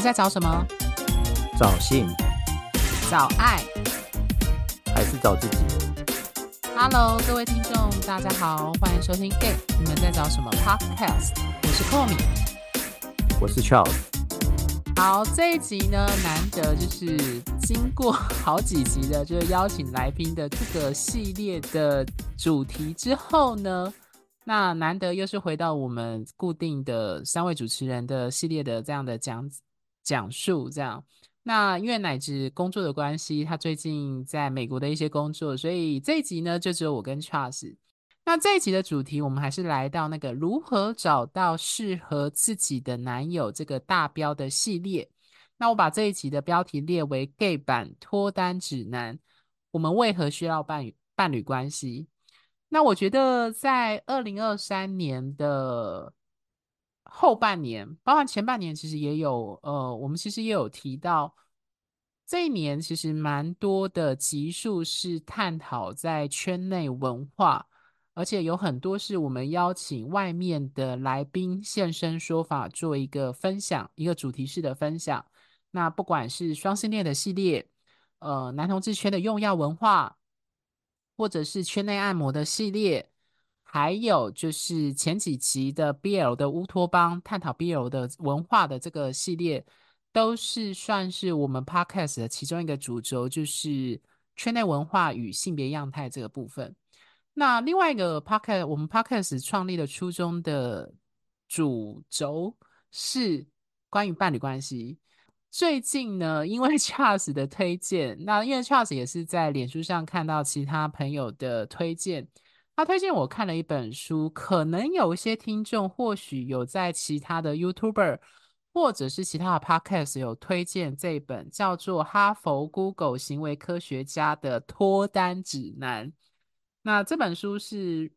你们在找什么？找性，找爱，还是找自己？Hello，各位听众，大家好，欢迎收听《Gay 你们在找什么》Podcast。我是 Komi，我是 Charles。好，这一集呢，难得就是经过好几集的，就是邀请来宾的这个系列的主题之后呢，那难得又是回到我们固定的三位主持人的系列的这样的讲。讲述这样，那因为乃至工作的关系，他最近在美国的一些工作，所以这一集呢就只有我跟 Charles。那这一集的主题，我们还是来到那个如何找到适合自己的男友这个大标的系列。那我把这一集的标题列为 “Gay 版脱单指南”，我们为何需要伴侣伴侣关系？那我觉得在二零二三年的。后半年，包含前半年，其实也有，呃，我们其实也有提到，这一年其实蛮多的集数是探讨在圈内文化，而且有很多是我们邀请外面的来宾现身说法，做一个分享，一个主题式的分享。那不管是双性恋的系列，呃，男同志圈的用药文化，或者是圈内按摩的系列。还有就是前几期的 BL 的乌托邦，探讨 BL 的文化的这个系列，都是算是我们 Podcast 的其中一个主轴，就是圈内文化与性别样态这个部分。那另外一个 Podcast，我们 Podcast 创立的初衷的主轴是关于伴侣关系。最近呢，因为 Charles 的推荐，那因为 Charles 也是在脸书上看到其他朋友的推荐。他推荐我看了一本书，可能有一些听众或许有在其他的 YouTuber 或者是其他的 Podcast 有推荐这本叫做《哈佛 Google 行为科学家的脱单指南》。那这本书是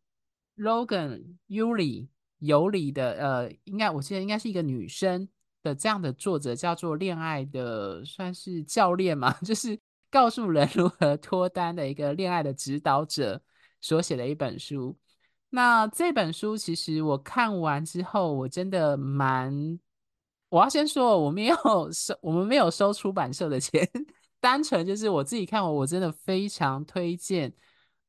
Logan Yuli 尤里的，呃，应该我记得应该是一个女生的这样的作者，叫做恋爱的算是教练嘛，就是告诉人如何脱单的一个恋爱的指导者。所写的一本书，那这本书其实我看完之后，我真的蛮……我要先说，我没有收，我们没有收出版社的钱，单纯就是我自己看完，我真的非常推荐。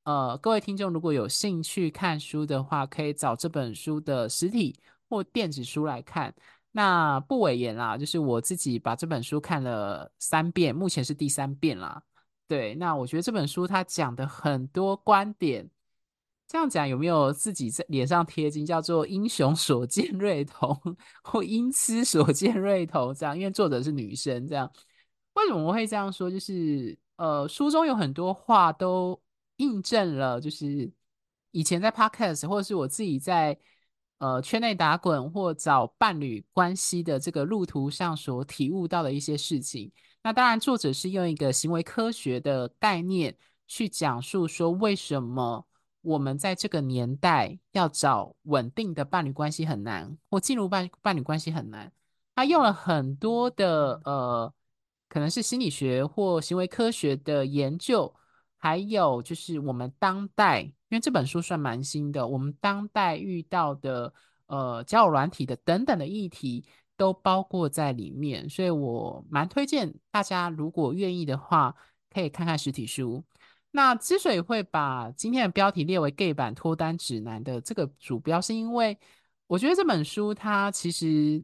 呃，各位听众如果有兴趣看书的话，可以找这本书的实体或电子书来看。那不讳言啦，就是我自己把这本书看了三遍，目前是第三遍啦。对，那我觉得这本书他讲的很多观点，这样讲有没有自己在脸上贴金？叫做“英雄所见略同”或“英雌所见略同”这样，因为作者是女生，这样为什么我会这样说？就是呃，书中有很多话都印证了，就是以前在 Podcast 或者是我自己在呃圈内打滚或找伴侣关系的这个路途上所体悟到的一些事情。那当然，作者是用一个行为科学的概念去讲述说，为什么我们在这个年代要找稳定的伴侣关系很难，或进入伴伴侣关系很难。他用了很多的呃，可能是心理学或行为科学的研究，还有就是我们当代，因为这本书算蛮新的，我们当代遇到的呃交友软体的等等的议题。都包括在里面，所以我蛮推荐大家，如果愿意的话，可以看看实体书。那之所以会把今天的标题列为 “Gay 版脱单指南”的这个主标，是因为我觉得这本书它其实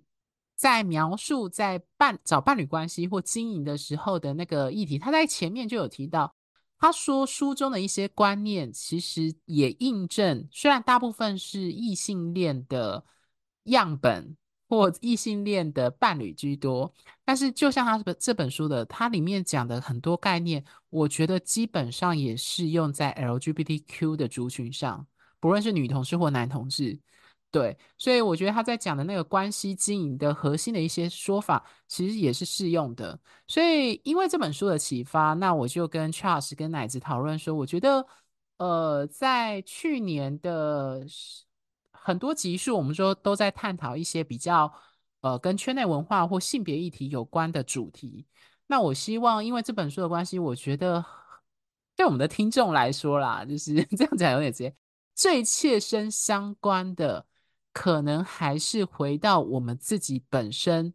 在描述在伴找伴侣关系或经营的时候的那个议题，他在前面就有提到，他说书中的一些观念其实也印证，虽然大部分是异性恋的样本。或异性恋的伴侣居多，但是就像他这本这本书的，它里面讲的很多概念，我觉得基本上也适用在 LGBTQ 的族群上，不论是女同志或男同志。对，所以我觉得他在讲的那个关系经营的核心的一些说法，其实也是适用的。所以因为这本书的启发，那我就跟 Charles 跟奶子讨论说，我觉得，呃，在去年的很多集数，我们说都在探讨一些比较呃跟圈内文化或性别议题有关的主题。那我希望，因为这本书的关系，我觉得对我们的听众来说啦，就是 这样讲有点直接，最切身相关的。可能还是回到我们自己本身，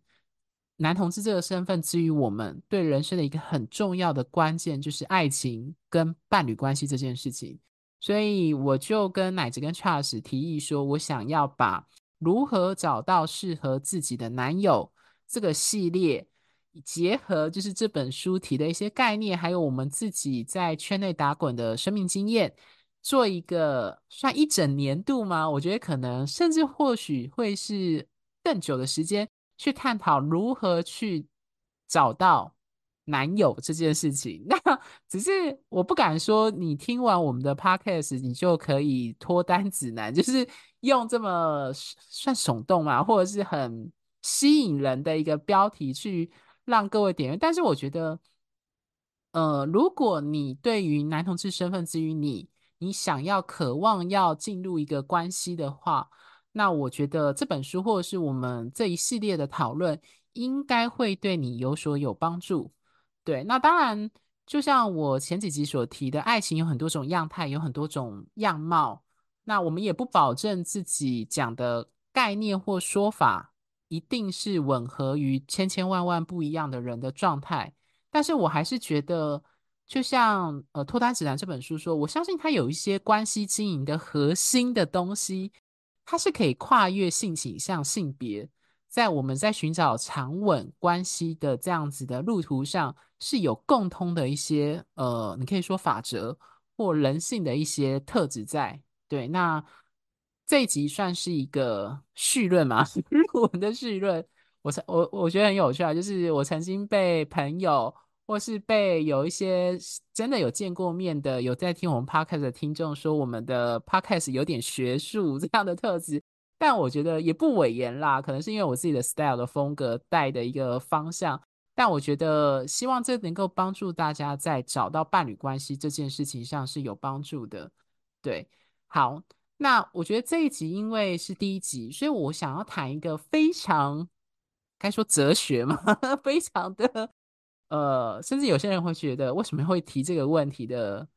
男同志这个身份，之于我们对人生的一个很重要的关键，就是爱情跟伴侣关系这件事情。所以我就跟奶子跟 Charles 提议说，我想要把如何找到适合自己的男友这个系列，结合就是这本书提的一些概念，还有我们自己在圈内打滚的生命经验。做一个算一整年度吗？我觉得可能甚至或许会是更久的时间去探讨如何去找到男友这件事情。那只是我不敢说，你听完我们的 podcast，你就可以脱单指南，就是用这么算耸动嘛，或者是很吸引人的一个标题去让各位点阅。但是我觉得，呃，如果你对于男同志身份之于你。你想要渴望要进入一个关系的话，那我觉得这本书或者是我们这一系列的讨论，应该会对你有所有帮助。对，那当然，就像我前几集所提的，爱情有很多种样态，有很多种样貌。那我们也不保证自己讲的概念或说法一定是吻合于千千万万不一样的人的状态，但是我还是觉得。就像呃《脱单指南》这本书说，我相信它有一些关系经营的核心的东西，它是可以跨越性倾向、性别，在我们在寻找长稳关系的这样子的路途上，是有共通的一些呃，你可以说法则或人性的一些特质在。对，那这一集算是一个序论嘛？我们的序论，我我我觉得很有趣啊，就是我曾经被朋友。或是被有一些真的有见过面的、有在听我们 podcast 的听众说，我们的 podcast 有点学术这样的特质，但我觉得也不伪言啦，可能是因为我自己的 style 的风格带的一个方向，但我觉得希望这能够帮助大家在找到伴侣关系这件事情上是有帮助的。对，好，那我觉得这一集因为是第一集，所以我想要谈一个非常该说哲学嘛，非常的。呃，甚至有些人会觉得，为什么会提这个问题的？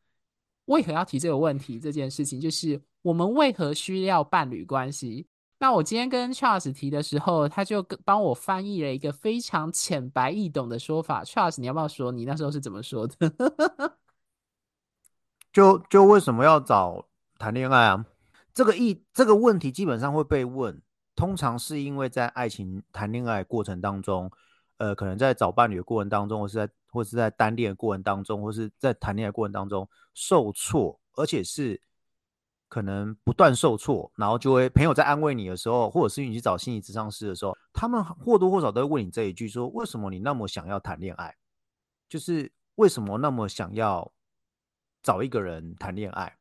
为何要提这个问题？这件事情就是我们为何需要伴侣关系？那我今天跟 Charles 提的时候，他就帮我翻译了一个非常浅白易懂的说法。Charles，你要不要说你那时候是怎么说的？就就为什么要找谈恋爱啊？这个意这个问题基本上会被问，通常是因为在爱情谈恋爱过程当中。呃，可能在找伴侣的过程当中，或是在或是在单恋的过程当中，或是在谈恋爱过程当中受挫，而且是可能不断受挫，然后就会朋友在安慰你的时候，或者是你去找心理咨商师的时候，他们或多或少都会问你这一句：说为什么你那么想要谈恋爱？就是为什么那么想要找一个人谈恋爱？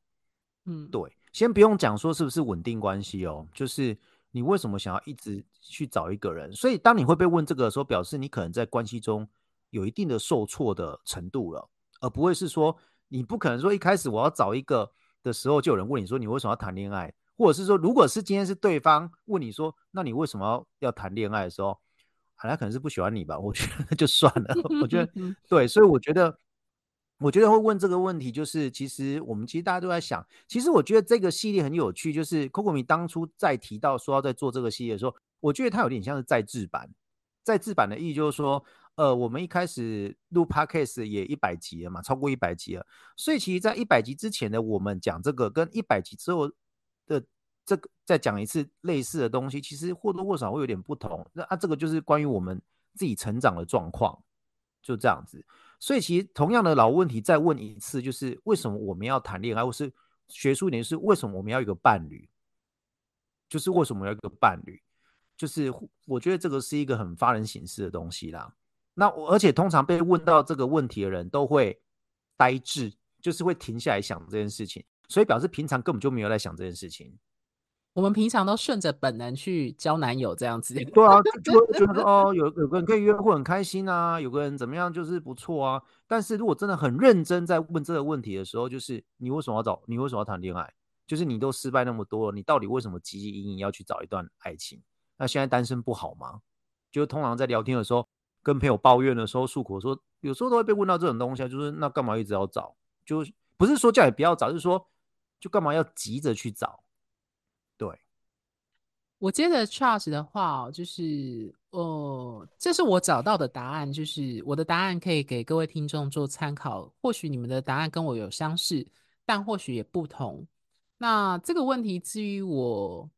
嗯，对，先不用讲说是不是稳定关系哦，就是。你为什么想要一直去找一个人？所以当你会被问这个的时候，表示你可能在关系中有一定的受挫的程度了，而不会是说你不可能说一开始我要找一个的时候就有人问你说你为什么要谈恋爱，或者是说如果是今天是对方问你说那你为什么要要谈恋爱的时候，啊，他可能是不喜欢你吧？我觉得就算了。我觉得对，所以我觉得。我觉得会问这个问题，就是其实我们其实大家都在想，其实我觉得这个系列很有趣，就是 Coco 米当初在提到说要在做这个系列的时候，我觉得它有点像是再制版。再制版的意义就是说，呃，我们一开始录 Podcast 也一百集了嘛，超过一百集了，所以其实，在一百集之前的我们讲这个，跟一百集之后的这个再讲一次类似的东西，其实或多或少会有点不同。那啊，这个就是关于我们自己成长的状况，就这样子。所以，其实同样的老问题再问一次，就是为什么我们要谈恋爱？或是学术一点，是为什么我们要一个伴侣？就是为什么要一个伴侣？就是我觉得这个是一个很发人省思的东西啦。那而且通常被问到这个问题的人都会呆滞，就是会停下来想这件事情，所以表示平常根本就没有在想这件事情。我们平常都顺着本能去交男友这样子。对啊，就会觉得说 哦，有有个人可以约会很开心啊，有个人怎么样就是不错啊。但是如果真的很认真在问这个问题的时候，就是你为什么要找？你为什么要谈恋爱？就是你都失败那么多了，你到底为什么汲汲营营要去找一段爱情？那现在单身不好吗？就通常在聊天的时候，跟朋友抱怨的时候，诉苦说，有时候都会被问到这种东西，就是那干嘛一直要找？就不是说叫你不要找，就是说就干嘛要急着去找？对，我接着 Charles 的话，就是哦，这是我找到的答案，就是我的答案可以给各位听众做参考。或许你们的答案跟我有相似，但或许也不同。那这个问题之于我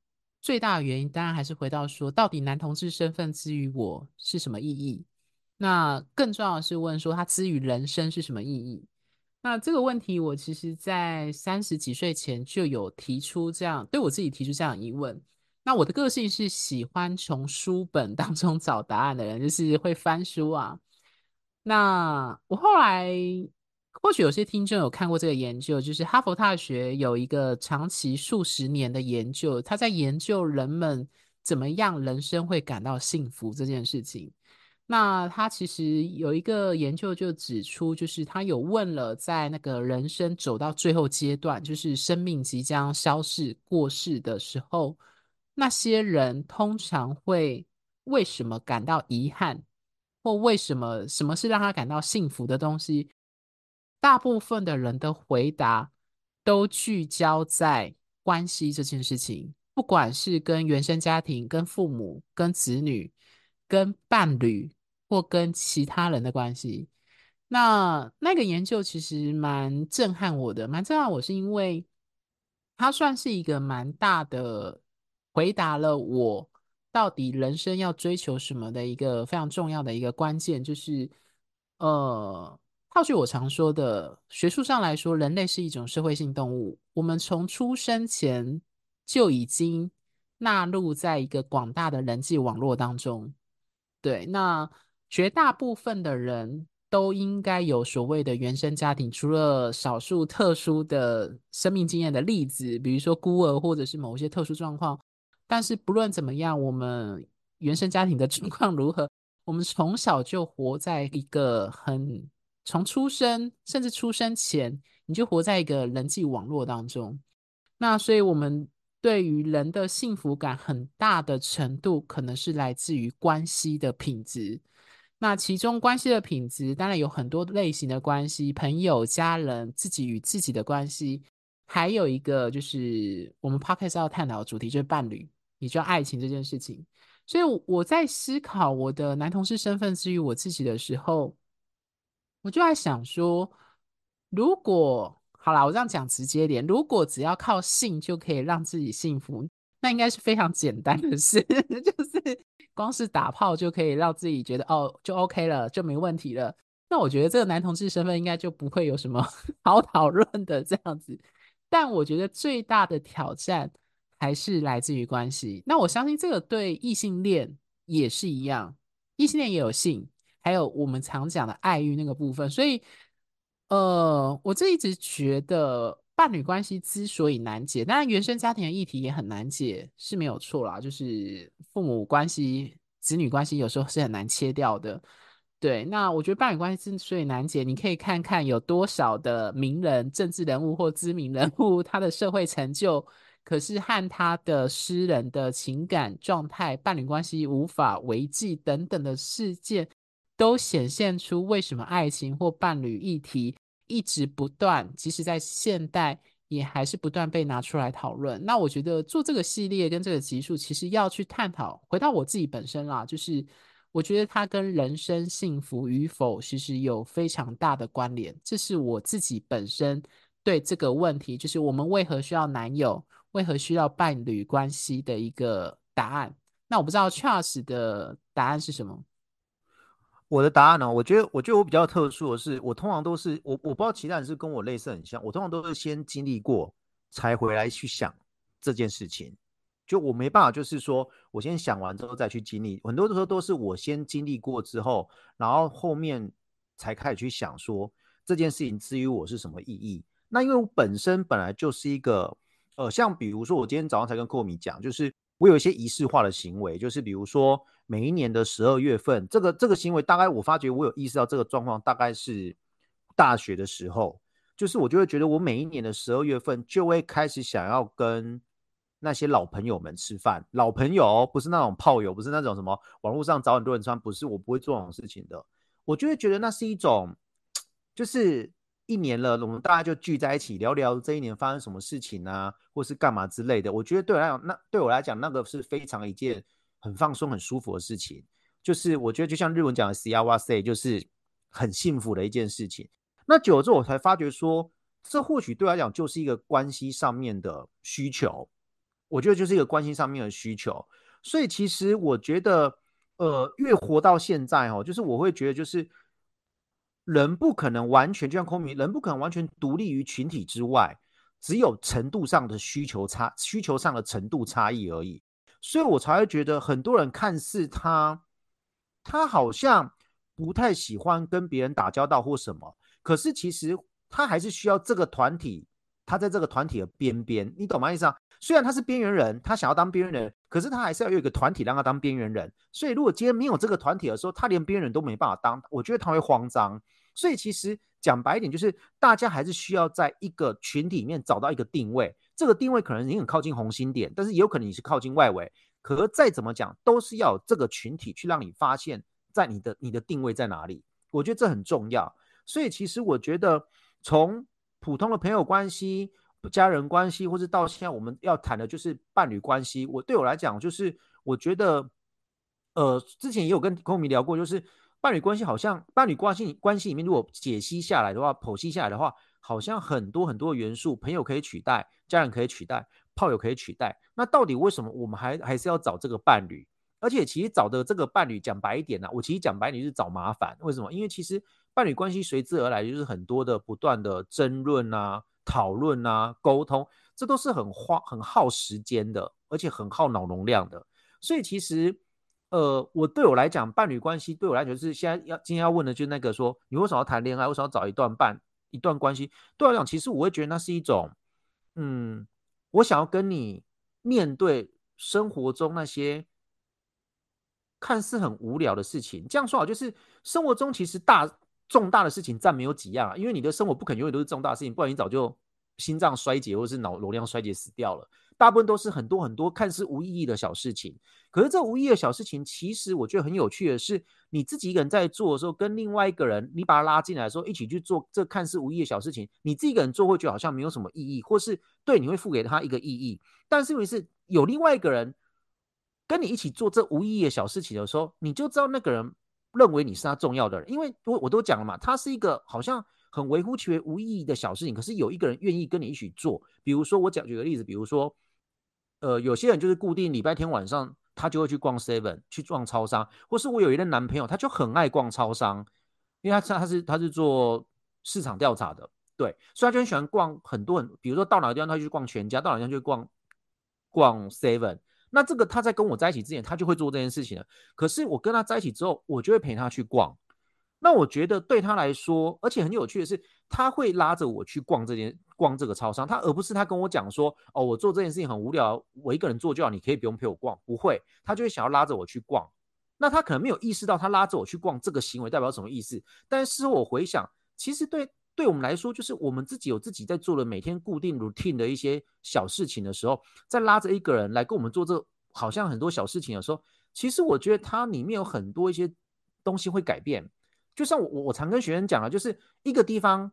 最大的原因，当然还是回到说，到底男同志身份之于我是什么意义？那更重要的是问说，他之于人生是什么意义？那这个问题，我其实在三十几岁前就有提出这样，对我自己提出这样疑问。那我的个性是喜欢从书本当中找答案的人，就是会翻书啊。那我后来，或许有些听众有看过这个研究，就是哈佛大学有一个长期数十年的研究，他在研究人们怎么样人生会感到幸福这件事情。那他其实有一个研究就指出，就是他有问了，在那个人生走到最后阶段，就是生命即将消逝过世的时候，那些人通常会为什么感到遗憾，或为什么什么是让他感到幸福的东西？大部分的人的回答都聚焦在关系这件事情，不管是跟原生家庭、跟父母、跟子女、跟伴侣。或跟其他人的关系，那那个研究其实蛮震撼我的，蛮震撼我是因为它算是一个蛮大的回答了我到底人生要追求什么的一个非常重要的一个关键，就是呃，套句我常说的，学术上来说，人类是一种社会性动物，我们从出生前就已经纳入在一个广大的人际网络当中，对，那。绝大部分的人都应该有所谓的原生家庭，除了少数特殊的生命经验的例子，比如说孤儿或者是某些特殊状况。但是不论怎么样，我们原生家庭的状况如何，我们从小就活在一个很，从出生甚至出生前，你就活在一个人际网络当中。那所以，我们对于人的幸福感很大的程度，可能是来自于关系的品质。那其中关系的品质，当然有很多类型的关系，朋友、家人、自己与自己的关系，还有一个就是我们 Podcast 要探讨的主题，就是伴侣，也就爱情这件事情。所以我在思考我的男同事身份之于我自己的时候，我就在想说，如果好啦，我这样讲直接点，如果只要靠性就可以让自己幸福，那应该是非常简单的事，就是。光是打炮就可以让自己觉得哦，就 OK 了，就没问题了。那我觉得这个男同志身份应该就不会有什么 好讨论的这样子。但我觉得最大的挑战还是来自于关系。那我相信这个对异性恋也是一样，异性恋也有性，还有我们常讲的爱欲那个部分。所以，呃，我这一直觉得。伴侣关系之所以难解，当然原生家庭的议题也很难解，是没有错啦。就是父母关系、子女关系有时候是很难切掉的。对，那我觉得伴侣关系之所以难解，你可以看看有多少的名人、政治人物或知名人物，他的社会成就，可是和他的私人的情感状态、伴侣关系无法维系等等的事件，都显现出为什么爱情或伴侣议题。一直不断，即使在现代也还是不断被拿出来讨论。那我觉得做这个系列跟这个集数，其实要去探讨，回到我自己本身啦，就是我觉得它跟人生幸福与否其实有非常大的关联。这是我自己本身对这个问题，就是我们为何需要男友，为何需要伴侣关系的一个答案。那我不知道 Charles 的答案是什么？我的答案呢、我觉得，我觉得我比较特殊的是，我通常都是我，我不知道其他人是跟我类似很像。我通常都是先经历过，才回来去想这件事情。就我没办法，就是说我先想完之后再去经历。很多的时候都是我先经历过之后，然后后面才开始去想说这件事情之于我是什么意义。那因为我本身本来就是一个呃，像比如说我今天早上才跟寇米讲，就是我有一些仪式化的行为，就是比如说每一年的十二月份，这个这个行为大概我发觉我有意识到这个状况，大概是大学的时候，就是我就会觉得我每一年的十二月份就会开始想要跟那些老朋友们吃饭，老朋友不是那种炮友，不是那种什么网络上找很多人穿，不是，我不会做这种事情的，我就会觉得那是一种。就是一年了，我们大家就聚在一起聊聊这一年发生什么事情啊，或是干嘛之类的。我觉得对我来讲，那对我来讲，那个是非常一件很放松、很舒服的事情。就是我觉得，就像日文讲的 “siawase”，就是很幸福的一件事情。那久了之后，我才发觉说，这或许对来讲就是一个关系上面的需求。我觉得就是一个关系上面的需求。所以其实我觉得，呃，越活到现在哦，就是我会觉得就是。人不可能完全就像空明，人不可能完全独立于群体之外，只有程度上的需求差，需求上的程度差异而已。所以我才会觉得很多人看似他，他好像不太喜欢跟别人打交道或什么，可是其实他还是需要这个团体，他在这个团体的边边，你懂吗意思啊？虽然他是边缘人，他想要当边缘人，可是他还是要有一个团体让他当边缘人。所以如果今天没有这个团体的时候，他连边缘人都没办法当，我觉得他会慌张。所以其实讲白一点，就是大家还是需要在一个群体里面找到一个定位。这个定位可能你很靠近红心点，但是也有可能你是靠近外围。可是再怎么讲，都是要这个群体去让你发现，在你的你的定位在哪里。我觉得这很重要。所以其实我觉得，从普通的朋友关系、家人关系，或是到现在我们要谈的就是伴侣关系。我对我来讲，就是我觉得，呃，之前也有跟空迷聊过，就是。伴侣关系好像伴侣关系关系里面，如果解析下来的话，剖析下来的话，好像很多很多元素，朋友可以取代，家人可以取代，炮友可以取代。那到底为什么我们还还是要找这个伴侣？而且其实找的这个伴侣，讲白一点呢、我其实讲白你是找麻烦。为什么？因为其实伴侣关系随之而来就是很多的不断的争论啊、讨论啊、沟通，这都是很花很耗时间的，而且很耗脑容量的。所以其实。呃，我对我来讲，伴侣关系对我来讲是现在要今天要问的，就是那个说，你为什么要谈恋爱？为什么要找一段伴一段关系？对我来讲，其实我会觉得那是一种，嗯，我想要跟你面对生活中那些看似很无聊的事情。这样说好，就是生活中其实大重大的事情占没有几样啊，因为你的生活不可能永远都是重大的事情，不然你早就心脏衰竭或是脑容量衰竭死掉了。大部分都是很多很多看似无意义的小事情，可是这无意义的小事情，其实我觉得很有趣的是，你自己一个人在做的时候，跟另外一个人，你把他拉进来的时候，一起去做这看似无意义的小事情，你自己一个人做会觉得好像没有什么意义，或是对你会赋给他一个意义。但是因为是有另外一个人跟你一起做这无意义的小事情的时候，你就知道那个人认为你是他重要的人，因为我我都讲了嘛，他是一个好像很微乎其微、无意义的小事情，可是有一个人愿意跟你一起做。比如说我讲举个例子，比如说。呃，有些人就是固定礼拜天晚上，他就会去逛 Seven，去逛超商，或是我有一个男朋友，他就很爱逛超商，因为他他是他是做市场调查的，对，所以他就很喜欢逛很多很，比如说到哪个地方他就去逛全家，到哪个地方就去逛逛 Seven。那这个他在跟我在一起之前，他就会做这件事情了。可是我跟他在一起之后，我就会陪他去逛。那我觉得对他来说，而且很有趣的是，他会拉着我去逛这件逛这个超商，他而不是他跟我讲说，哦，我做这件事情很无聊，我一个人做就好，你可以不用陪我逛，不会，他就会想要拉着我去逛。那他可能没有意识到，他拉着我去逛这个行为代表什么意思。但是我回想，其实对对我们来说，就是我们自己有自己在做的每天固定 routine 的一些小事情的时候，在拉着一个人来跟我们做这好像很多小事情的时候，其实我觉得它里面有很多一些东西会改变。就像我我我常跟学生讲啊，就是一个地方，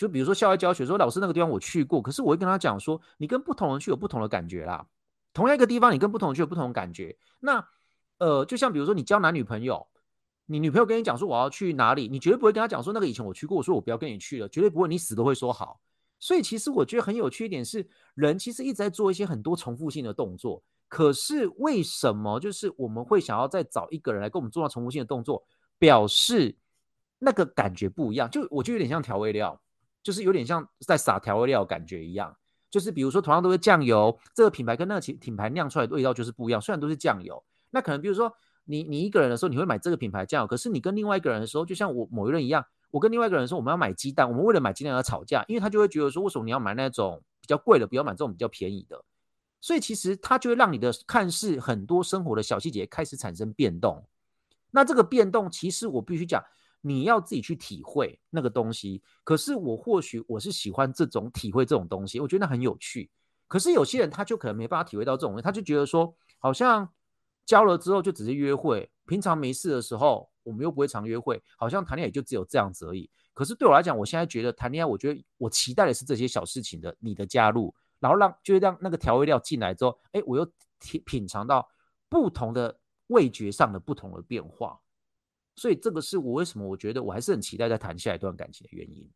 就比如说校外教学说，老师那个地方我去过，可是我会跟他讲说，你跟不同人去有不同的感觉啦。同样一个地方，你跟不同人去有不同的感觉。那呃，就像比如说你交男女朋友，你女朋友跟你讲说我要去哪里，你绝对不会跟他讲说那个以前我去过，我说我不要跟你去了，绝对不会，你死都会说好。所以其实我觉得很有趣一点是，人其实一直在做一些很多重复性的动作，可是为什么就是我们会想要再找一个人来跟我们做到重复性的动作？表示那个感觉不一样，就我就有点像调味料，就是有点像在撒调味料感觉一样。就是比如说同样都是酱油，这个品牌跟那个品牌酿出来的味道就是不一样。虽然都是酱油，那可能比如说你你一个人的时候你会买这个品牌酱油，可是你跟另外一个人的时候，就像我某一人一样，我跟另外一个人说我们要买鸡蛋，我们为了买鸡蛋而吵架，因为他就会觉得说，为什么你要买那种比较贵的，不要买这种比较便宜的？所以其实他就会让你的看似很多生活的小细节开始产生变动。那这个变动，其实我必须讲，你要自己去体会那个东西。可是我或许我是喜欢这种体会这种东西，我觉得那很有趣。可是有些人他就可能没办法体会到这种，他就觉得说，好像交了之后就只是约会，平常没事的时候我们又不会常约会，好像谈恋爱也就只有这样子而已。可是对我来讲，我现在觉得谈恋爱，我觉得我期待的是这些小事情的你的加入。然后让就是让那个调味料进来之后，哎，我又品品尝到不同的味觉上的不同的变化，所以这个是我为什么我觉得我还是很期待再谈下一段感情的原因。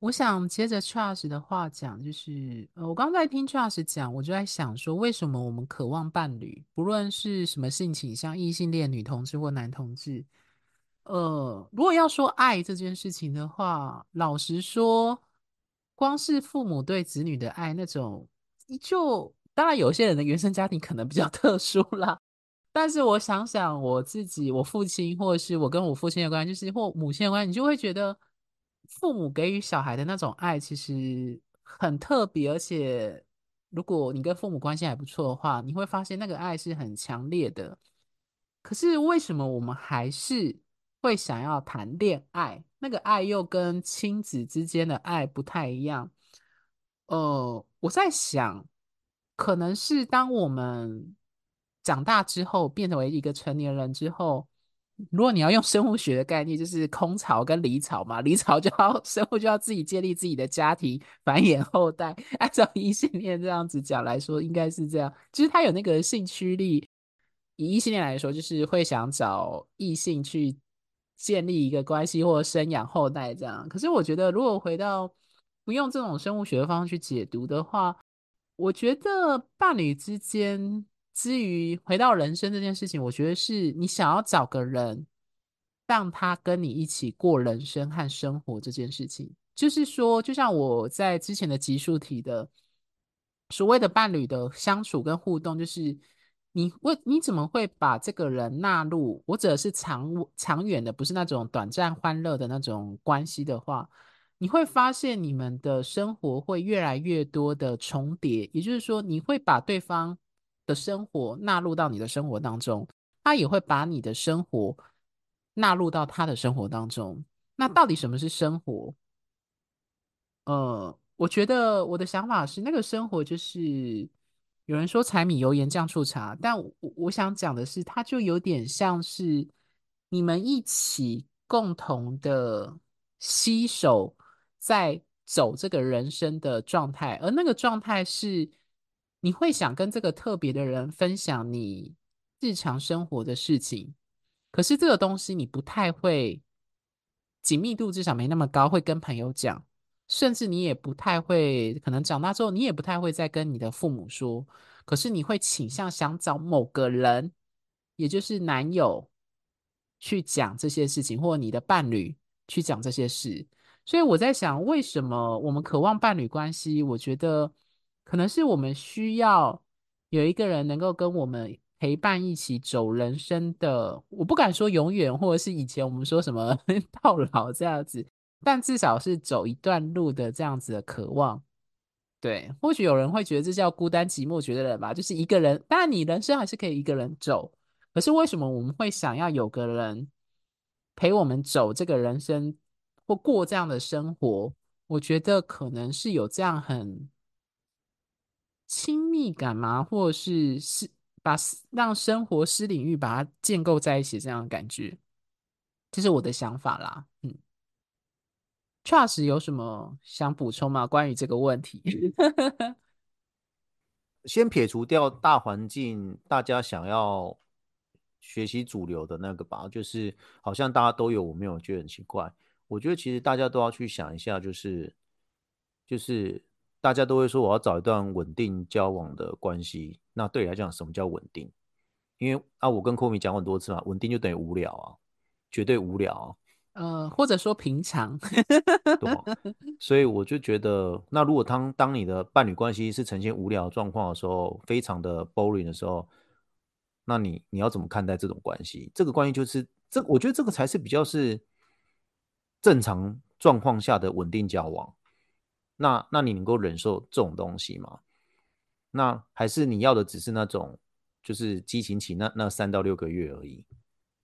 我想接着 Charles 的话讲，就是呃，我刚在听 Charles 讲，我就在想说，为什么我们渴望伴侣，不论是什么性倾向，异性恋、女同志或男同志，呃，如果要说爱这件事情的话，老实说。光是父母对子女的爱，那种就当然有些人的原生家庭可能比较特殊啦。但是我想想我自己，我父亲或者是我跟我父亲的关系，就是或母亲的关系，你就会觉得父母给予小孩的那种爱其实很特别，而且如果你跟父母关系还不错的话，你会发现那个爱是很强烈的。可是为什么我们还是会想要谈恋爱？那个爱又跟亲子之间的爱不太一样。呃，我在想，可能是当我们长大之后，变成为一个成年人之后，如果你要用生物学的概念，就是空巢跟离巢嘛，离巢就要 生物就要自己建立自己的家庭，繁衍后代。按照 异性恋这样子讲来说，应该是这样。其实他有那个性驱力。以异性恋来说，就是会想找异性去建立一个关系或生养后代这样。可是我觉得，如果回到不用这种生物学的方式去解读的话，我觉得伴侣之间，至于回到人生这件事情，我觉得是你想要找个人，让他跟你一起过人生和生活这件事情。就是说，就像我在之前的集数提的，所谓的伴侣的相处跟互动，就是。你为你怎么会把这个人纳入？我指的是长长远的，不是那种短暂欢乐的那种关系的话，你会发现你们的生活会越来越多的重叠。也就是说，你会把对方的生活纳入到你的生活当中，他也会把你的生活纳入到他的生活当中。那到底什么是生活？呃，我觉得我的想法是，那个生活就是。有人说柴米油盐酱醋茶，但我我想讲的是，它就有点像是你们一起共同的携手在走这个人生的状态，而那个状态是你会想跟这个特别的人分享你日常生活的事情，可是这个东西你不太会紧密度至少没那么高，会跟朋友讲。甚至你也不太会，可能长大之后你也不太会再跟你的父母说，可是你会倾向想找某个人，也就是男友去讲这些事情，或你的伴侣去讲这些事。所以我在想，为什么我们渴望伴侣关系？我觉得可能是我们需要有一个人能够跟我们陪伴一起走人生的，我不敢说永远，或者是以前我们说什么 到老这样子。但至少是走一段路的这样子的渴望，对，或许有人会觉得这叫孤单寂寞绝的人吧，就是一个人。当然，你人生还是可以一个人走，可是为什么我们会想要有个人陪我们走这个人生或过这样的生活？我觉得可能是有这样很亲密感吗？或者是是把让生活私领域把它建构在一起这样的感觉，这是我的想法啦，嗯。Charles 有什么想补充吗？关于这个问题，先撇除掉大环境，大家想要学习主流的那个吧，就是好像大家都有，我没有觉得很奇怪。我觉得其实大家都要去想一下，就是就是大家都会说我要找一段稳定交往的关系，那对你来讲什么叫稳定？因为啊，我跟 Komi 讲很多次嘛，稳定就等于无聊啊，绝对无聊啊。呃，或者说平常，对，所以我就觉得，那如果当当你的伴侣关系是呈现无聊状况的时候，非常的 boring 的时候，那你你要怎么看待这种关系？这个关系就是这，我觉得这个才是比较是正常状况下的稳定交往，那那你能够忍受这种东西吗？那还是你要的只是那种就是激情期那那三到六个月而已？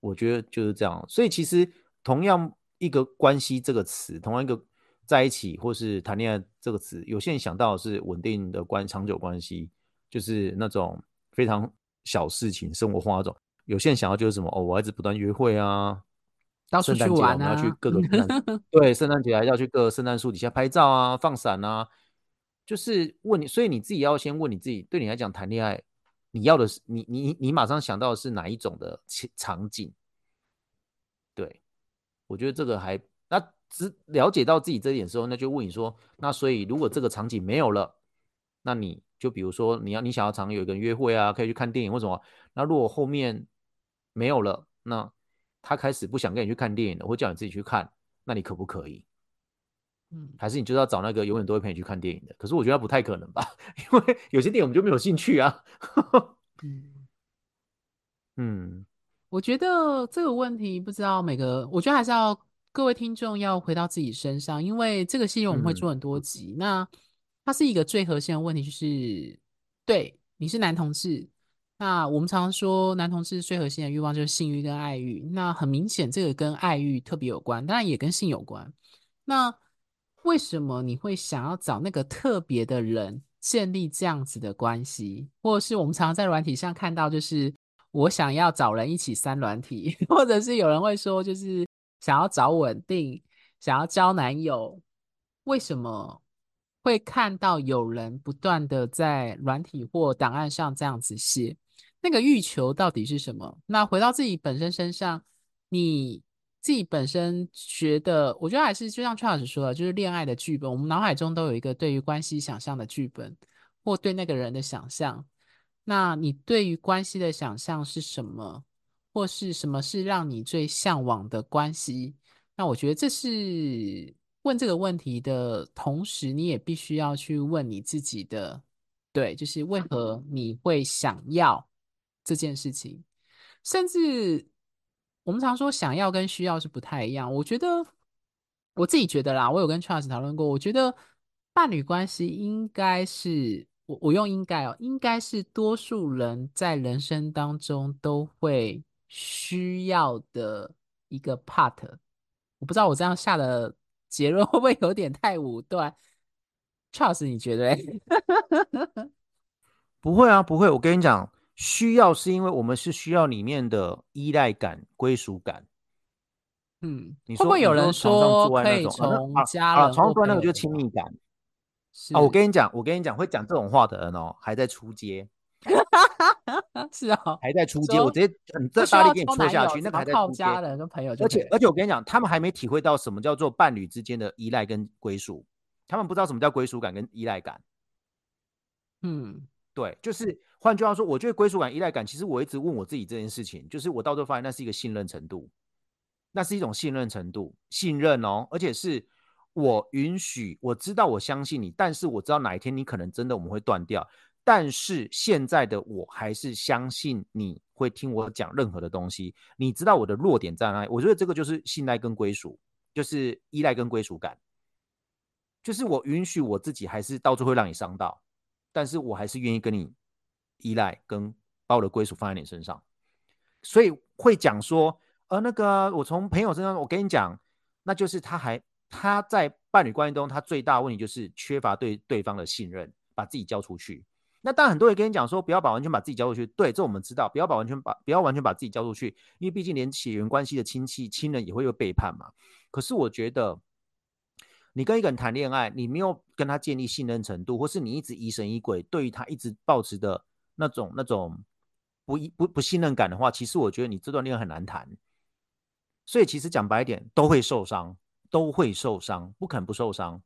我觉得就是这样。所以其实同样一个关系这个词，同样一个在一起或是谈恋爱这个词，有些人想到的是稳定的关长久关系，就是那种非常小事情生活化那种。有些人想要就是什么哦，我一直不断约会啊，到处去玩啊，要去各个 对，圣诞节还要去各个圣诞树底下拍照啊，放闪啊，就是问你，所以你自己要先问你自己，对你来讲谈恋爱，你要的是你你你马上想到的是哪一种的场景？对，我觉得这个还那只了解到自己这一点的时候，那就问你说，那所以如果这个场景没有了，那你就比如说你要你想要常有一个人约会啊，可以去看电影或什么，那如果后面。没有了，那他开始不想跟你去看电影了，或叫你自己去看，那你可不可以？嗯，还是你就要找那个永远都会陪你去看电影的？可是我觉得不太可能吧，因为有些电影我们就没有兴趣啊。嗯嗯，我觉得这个问题不知道每个，我觉得还是要各位听众要回到自己身上，因为这个系列我们会做很多集。嗯、那它是一个最核心的问题，就是对你是男同志。那我们常常说，男同志最核心的欲望就是性欲跟爱欲。那很明显，这个跟爱欲特别有关，当然也跟性有关。那为什么你会想要找那个特别的人建立这样子的关系？或者是我们常常在软体上看到，就是我想要找人一起三软体，或者是有人会说，就是想要找稳定，想要交男友。为什么？会看到有人不断的在软体或档案上这样子写。那个欲求到底是什么？那回到自己本身身上，你自己本身觉得，我觉得还是就像崔老师说的，就是恋爱的剧本。我们脑海中都有一个对于关系想象的剧本，或对那个人的想象。那你对于关系的想象是什么？或是什么是让你最向往的关系？那我觉得这是问这个问题的同时，你也必须要去问你自己的，对，就是为何你会想要。这件事情，甚至我们常说想要跟需要是不太一样。我觉得我自己觉得啦，我有跟 Charles 讨论过。我觉得伴侣关系应该是我我用应该哦，应该是多数人在人生当中都会需要的一个 part。我不知道我这样下的结论 会不会有点太武断？Charles，你觉得？不会啊，不会。我跟你讲。需要是因为我们是需要里面的依赖感、归属感。嗯，你说会不会有人说可以从家人、啊啊、床上做那个就是亲密感啊？我跟你讲，我跟你讲，会讲这种话的人哦，还在出街。是哦，还在出街。我直接很这大力给你戳下去，那个还在初阶。家人跟朋友，而且而且我跟你讲，他们还没体会到什么叫做伴侣之间的依赖跟归属，他们不知道什么叫归属感跟依赖感。嗯。对，就是换句话说，我觉得归属感、依赖感，其实我一直问我自己这件事情，就是我到最后发现那是一个信任程度，那是一种信任程度，信任哦，而且是我允许，我知道，我相信你，但是我知道哪一天你可能真的我们会断掉，但是现在的我还是相信你会听我讲任何的东西，你知道我的弱点在哪里？我觉得这个就是信赖跟归属，就是依赖跟归属感，就是我允许我自己还是到最后会让你伤到。但是我还是愿意跟你依赖，跟把我的归属放在你身上，所以会讲说，呃，那个我从朋友身上，我跟你讲，那就是他还他在伴侣关系中，他最大的问题就是缺乏对对方的信任，把自己交出去。那当然很多人跟你讲说，不要把完全把自己交出去，对，这我们知道，不要把完全把不要完全把自己交出去，因为毕竟连血缘关系的亲戚亲人也会有背叛嘛。可是我觉得。你跟一个人谈恋爱，你没有跟他建立信任程度，或是你一直疑神疑鬼，对于他一直保持的那种那种不不不信任感的话，其实我觉得你这段恋爱很难谈。所以其实讲白一点，都会受伤，都会受伤，不肯不受伤。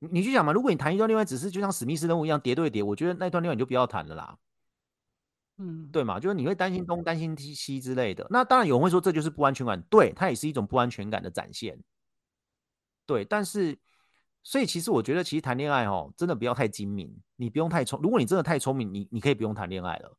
你你去想嘛，如果你谈一段恋爱，只是就像史密斯任务一样叠对叠，我觉得那段恋爱你就不要谈了啦。嗯，对嘛，就是你会担心东担心西之类的。那当然有人会说这就是不安全感，对，它也是一种不安全感的展现。对，但是，所以其实我觉得，其实谈恋爱哦，真的不要太精明，你不用太聪。如果你真的太聪明，你你可以不用谈恋爱了。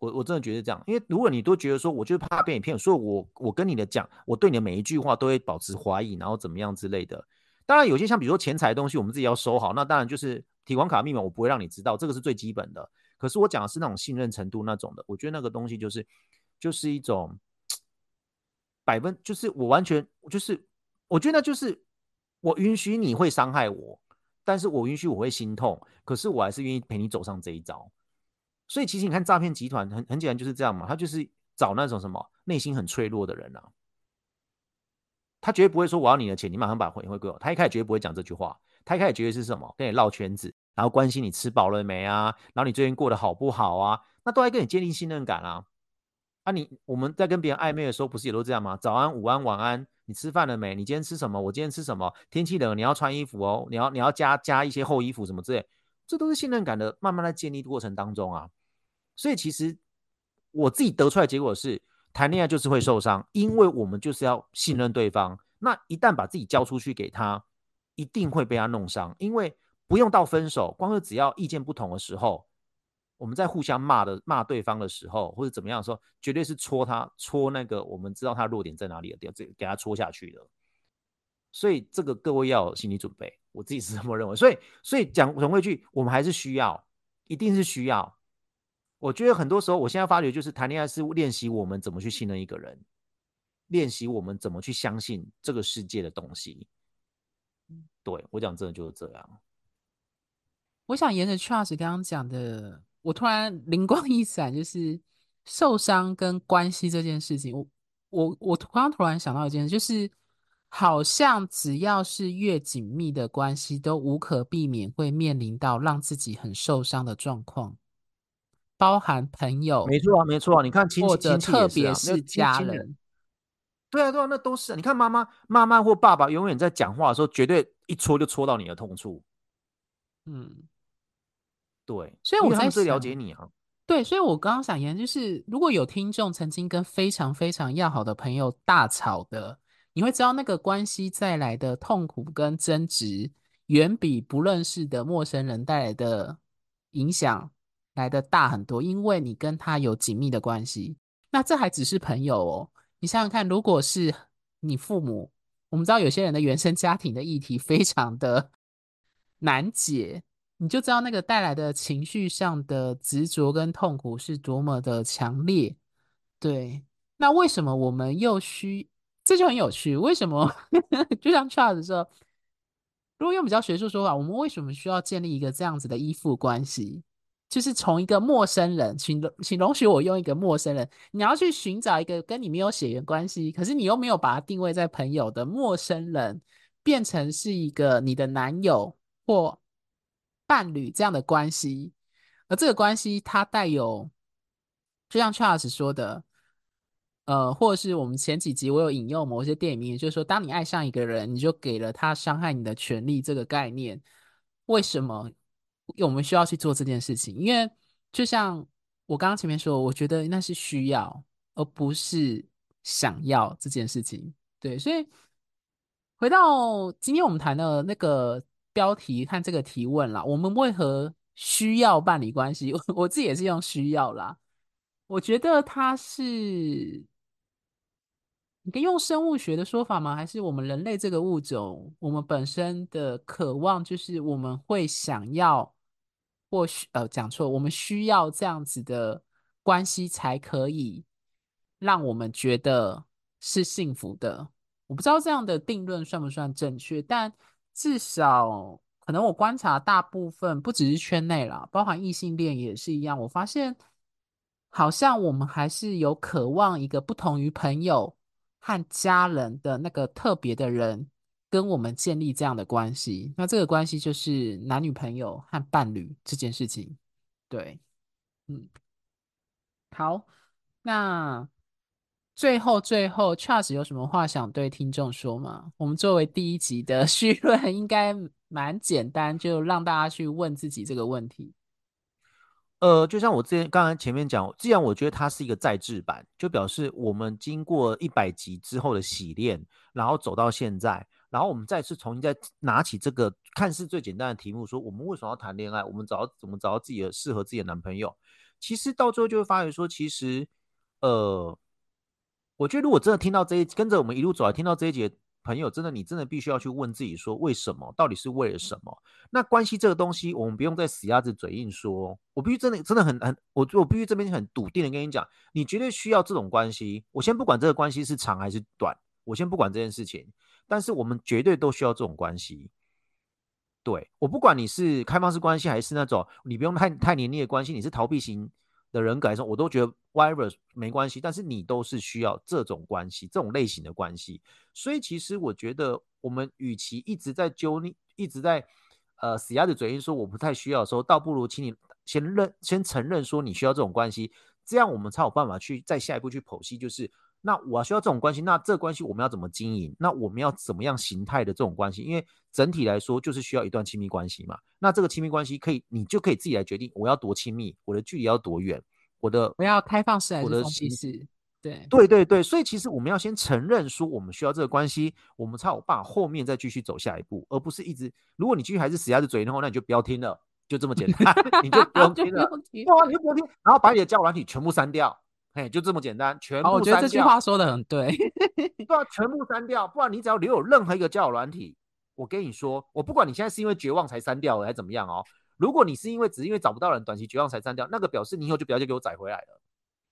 我我真的觉得这样，因为如果你都觉得说，我就是怕被你骗，所以我我跟你的讲，我对你的每一句话都会保持怀疑，然后怎么样之类的。当然，有些像比如说钱财的东西，我们自己要收好，那当然就是提款卡密码，我不会让你知道，这个是最基本的。可是我讲的是那种信任程度那种的，我觉得那个东西就是就是一种 百分，就是我完全就是我觉得就是我允许你会伤害我，但是我允许我会心痛，可是我还是愿意陪你走上这一招。所以其实你看诈骗集团很很简单就是这样嘛，他就是找那种什么内心很脆弱的人啊，他绝对不会说我要你的钱，你马上把钱汇给我。他一开始绝对不会讲这句话，他一开始绝对是什么跟你绕圈子，然后关心你吃饱了没啊，然后你最近过得好不好啊，那都在跟你建立信任感啊。啊你我们在跟别人暧昧的时候不是也都这样吗？早安、午安、晚安，你吃饭了没？你今天吃什么？我今天吃什么？天气冷你要穿衣服哦，你要你要加加一些厚衣服什么之类，这都是信任感的慢慢在建立过程当中啊。所以其实我自己得出来的结果是，谈恋爱就是会受伤，因为我们就是要信任对方。那一旦把自己交出去给他，一定会被他弄伤。因为不用到分手，光是只要意见不同的时候，我们在互相骂的骂对方的时候，或者怎么样的时候，绝对是戳他戳那个我们知道他弱点在哪里的地方，这给他戳下去的。所以这个各位要有心理准备，我自己是这么认为。所以所以讲总归一句，我们还是需要，一定是需要。我觉得很多时候，我现在发觉就是谈恋爱是练习我们怎么去信任一个人，练习我们怎么去相信这个世界的东西。对，我讲真的就是这样。我想沿着 Charles 刚刚讲的，我突然 灵光一闪，就是受伤跟关系这件事情，我我我刚刚突然想到一件事，就是好像只要是越紧密的关系，都无可避免会面临到让自己很受伤的状况。包含朋友，没错啊，没错啊。你看亲戚，或者特别是家人，对啊，对啊，那都是。你看妈妈、妈妈或爸爸，永远在讲话的时候，绝对一戳就戳到你的痛处。嗯，对。所以我在最了解你啊。对，所以我刚刚想言，就是如果有听众曾经跟非常非常要好的朋友大吵的，你会知道那个关系带来的痛苦跟争执，远比不认识的陌生人带来的影响来的大很多，因为你跟他有紧密的关系。那这还只是朋友哦。你想想看，如果是你父母，我们知道有些人的原生家庭的议题非常的难解，你就知道那个带来的情绪上的执着跟痛苦是多么的强烈。对，那为什么我们又需？这就很有趣。为什么？就像 Charles 说，如果用比较学术说法，我们为什么需要建立一个这样子的依附关系？就是从一个陌生人，请容请容许我用一个陌生人，你要去寻找一个跟你没有血缘关系，可是你又没有把它定位在朋友的陌生人，变成是一个你的男友或伴侣这样的关系，而这个关系它带有，就像 Charles 说的，呃，或者是我们前几集我有引用某些电影名言，就是说，当你爱上一个人，你就给了他伤害你的权利这个概念，为什么？我们需要去做这件事情，因为就像我刚刚前面说，我觉得那是需要，而不是想要这件事情。对，所以回到今天我们谈的那个标题和这个提问啦，我们为何需要伴侣关系？我，我自己也是用需要啦，我觉得它是。你可以用生物学的说法吗？还是我们人类这个物种，我们本身的渴望就是我们会想要，或许呃讲错，我们需要这样子的关系才可以让我们觉得是幸福的。我不知道这样的定论算不算正确，但至少可能我观察大部分不只是圈内啦，包含异性恋也是一样。我发现好像我们还是有渴望一个不同于朋友。和家人的那个特别的人跟我们建立这样的关系，那这个关系就是男女朋友和伴侣这件事情。对，嗯，好，那最后最后，Charles 有什么话想对听众说吗？我们作为第一集的 绪论，应该蛮简单，就让大家去问自己这个问题。呃，就像我之前刚才前面讲，既然我觉得它是一个再制版，就表示我们经过一百集之后的洗练，然后走到现在，然后我们再次重新再拿起这个看似最简单的题目，说我们为什么要谈恋爱？我们找到怎么找到自己的适合自己的男朋友？其实到最后就会发现说，其实呃，我觉得如果真的听到这一跟着我们一路走来，听到这一节。朋友，真的，你真的必须要去问自己说，为什么？到底是为了什么？那关系这个东西，我们不用再死鸭子嘴硬说。我必须真的，真的很很，我我必须这边很笃定的跟你讲，你绝对需要这种关系。我先不管这个关系是长还是短，我先不管这件事情，但是我们绝对都需要这种关系。对，我不管你是开放式关系，还是那种你不用太太黏腻的关系，你是逃避型的人格来说，我都觉得。Virus 没关系，但是你都是需要这种关系，这种类型的关系。所以其实我觉得，我们与其一直在揪你，一直在呃死鸭子嘴硬说我不太需要的时候，倒不如请你先认，先承认说你需要这种关系，这样我们才有办法去再下一步去剖析，就是那我需要这种关系，那这关系我们要怎么经营？那我们要怎么样形态的这种关系？因为整体来说就是需要一段亲密关系嘛。那这个亲密关系可以，你就可以自己来决定我要多亲密，我的距离要多远。我的我要开放式还是封闭式？对对对对，所以其实我们要先承认说我们需要这个关系，我们才有办法后面再继续走下一步，而不是一直如果你继续还是死鸭子嘴硬的话，那你就不要听了，就这么简单，你就不用听了，对啊，你就不用听，然后把你的交友软体全部删掉，嘿，就这么简单，全部删掉。哦，我觉得这句话说的很对，对啊，全部删掉，不然你只要留有任何一个交友软体，我跟你说，我不管你现在是因为绝望才删掉了还是怎么样哦。如果你是因为只是因为找不到人，短期绝望才删掉，那个表示你以后就不要再给我载回来了。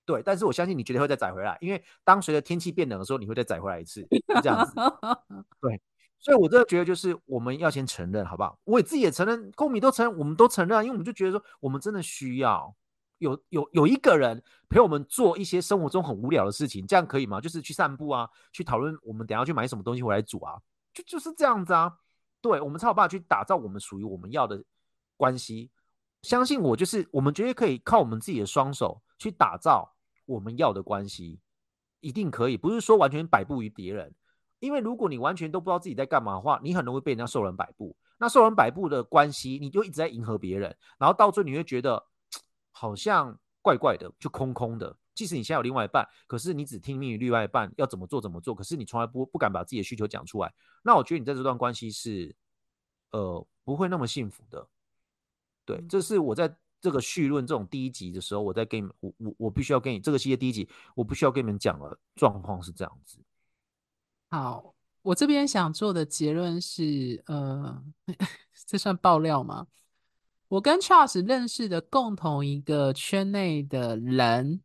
对，但是我相信你绝对会再载回来，因为当随着天气变冷的时候，你会再载回来一次，是这样子。对，所以我真的觉得就是我们要先承认，好不好？我也自己也承认，公民都承认，我们都承认，因为我们就觉得说，我们真的需要有有有一个人陪我们做一些生活中很无聊的事情，这样可以吗？就是去散步啊，去讨论我们等下去买什么东西回来煮啊，就就是这样子啊。对，我们才有办法去打造我们属于我们要的。关系，相信我，就是我们绝对可以靠我们自己的双手去打造我们要的关系，一定可以。不是说完全摆布于别人，因为如果你完全都不知道自己在干嘛的话，你很容易被人家受人摆布。那受人摆布的关系，你就一直在迎合别人，然后到最后你会觉得好像怪怪的，就空空的。即使你现在有另外一半，可是你只听命于另外一半要怎么做怎么做，可是你从来不不敢把自己的需求讲出来。那我觉得你在这段关系是，呃，不会那么幸福的。对，这是我在这个绪论这种第一集的时候，我在给你们，我我我必须要跟你这个系列第一集，我必须要跟你们讲的状况是这样子。好，我这边想做的结论是，呃，这算爆料吗？我跟 Charles 认识的共同一个圈内的人。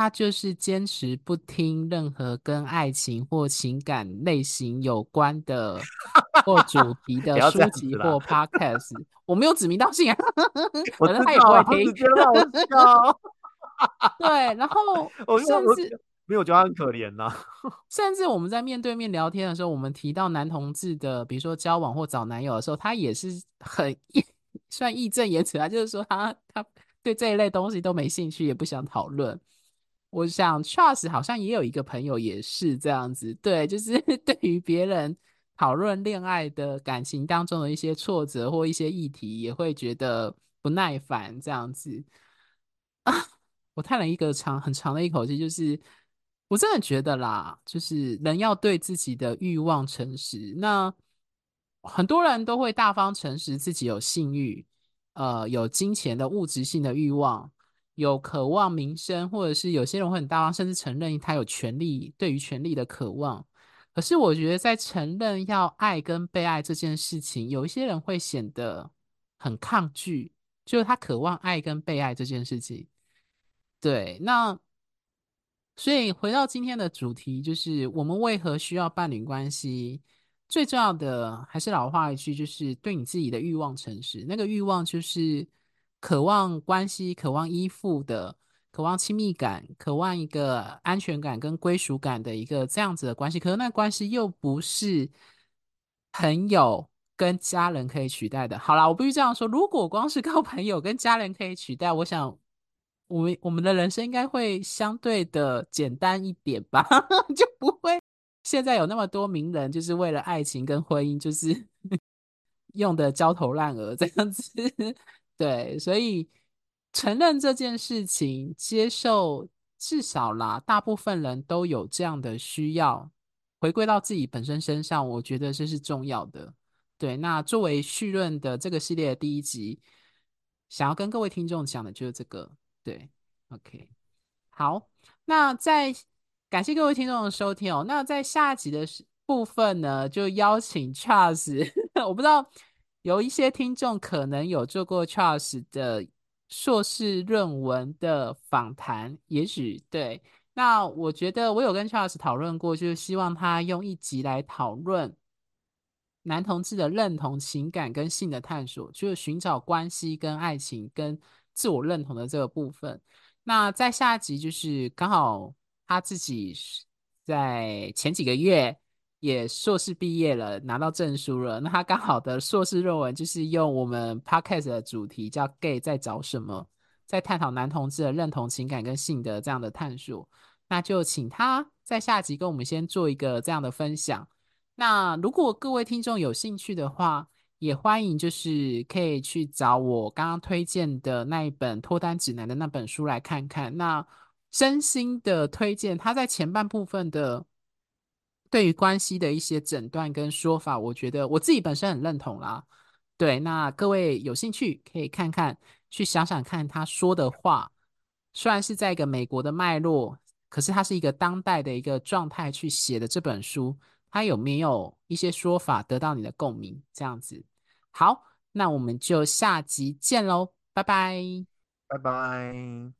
他就是坚持不听任何跟爱情或情感类型有关的 或主题的书籍或 podcast。我没有指名道姓啊，反正他也不会听。对，然后甚至没有觉得他很可怜呐。甚至我们在面对面聊天的时候，我们提到男同志的，比如说交往或找男友的时候，他也是很算义正言辞啊，就是说他他对这一类东西都没兴趣，也不想讨论。我想，Charles 好像也有一个朋友也是这样子，对，就是 对于别人讨论恋爱的感情当中的一些挫折或一些议题，也会觉得不耐烦这样子。啊，我叹了一个长很长的一口气，就是我真的觉得啦，就是人要对自己的欲望诚实。那很多人都会大方诚实自己有性欲，呃，有金钱的物质性的欲望。有渴望名声，或者是有些人会很大方，甚至承认他有权利，对于权力的渴望。可是我觉得，在承认要爱跟被爱这件事情，有一些人会显得很抗拒，就是他渴望爱跟被爱这件事情。对，那所以回到今天的主题，就是我们为何需要伴侣关系？最重要的还是老话一句，就是对你自己的欲望诚实。那个欲望就是。渴望关系、渴望依附的、渴望亲密感、渴望一个安全感跟归属感的一个这样子的关系，可是那关系又不是朋友跟家人可以取代的。好啦，我必须这样说，如果光是靠朋友跟家人可以取代，我想我们我们的人生应该会相对的简单一点吧，就不会现在有那么多名人就是为了爱情跟婚姻就是 用的焦头烂额这样子。对，所以承认这件事情，接受至少啦，大部分人都有这样的需要，回归到自己本身身上，我觉得这是重要的。对，那作为绪论的这个系列的第一集，想要跟各位听众讲的就是这个。对，OK，好，那在感谢各位听众的收听哦。那在下集的部分呢，就邀请 Charles，我不知道有一些听众可能有做过 Charles 的硕士论文的访谈，也许对。那我觉得我有跟 Charles 讨论过，就是希望他用一集来讨论男同志的认同、情感跟性的探索，就是寻找关系跟爱情跟自我认同的这个部分。那在下一集就是刚好他自己在前几个月也硕士毕业了，拿到证书了。那他刚好的硕士论文就是用我们 Podcast 的主题叫 “Gay 在找什么”。在探讨男同志的认同、情感跟性的这样的探索，那就请他在下集跟我们先做一个这样的分享。那如果各位听众有兴趣的话，也欢迎就是可以去找我刚刚推荐的那一本脱单指南的那本书来看看。那真心的推荐，他在前半部分的对于关系的一些诊断跟说法，我觉得我自己本身很认同啦。对，那各位有兴趣可以看看。去想想看，他说的话虽然是在一个美国的脉络，可是他是一个当代的一个状态去写的这本书，他有没有一些说法得到你的共鸣？这样子，好，那我们就下集见喽，拜拜，拜拜。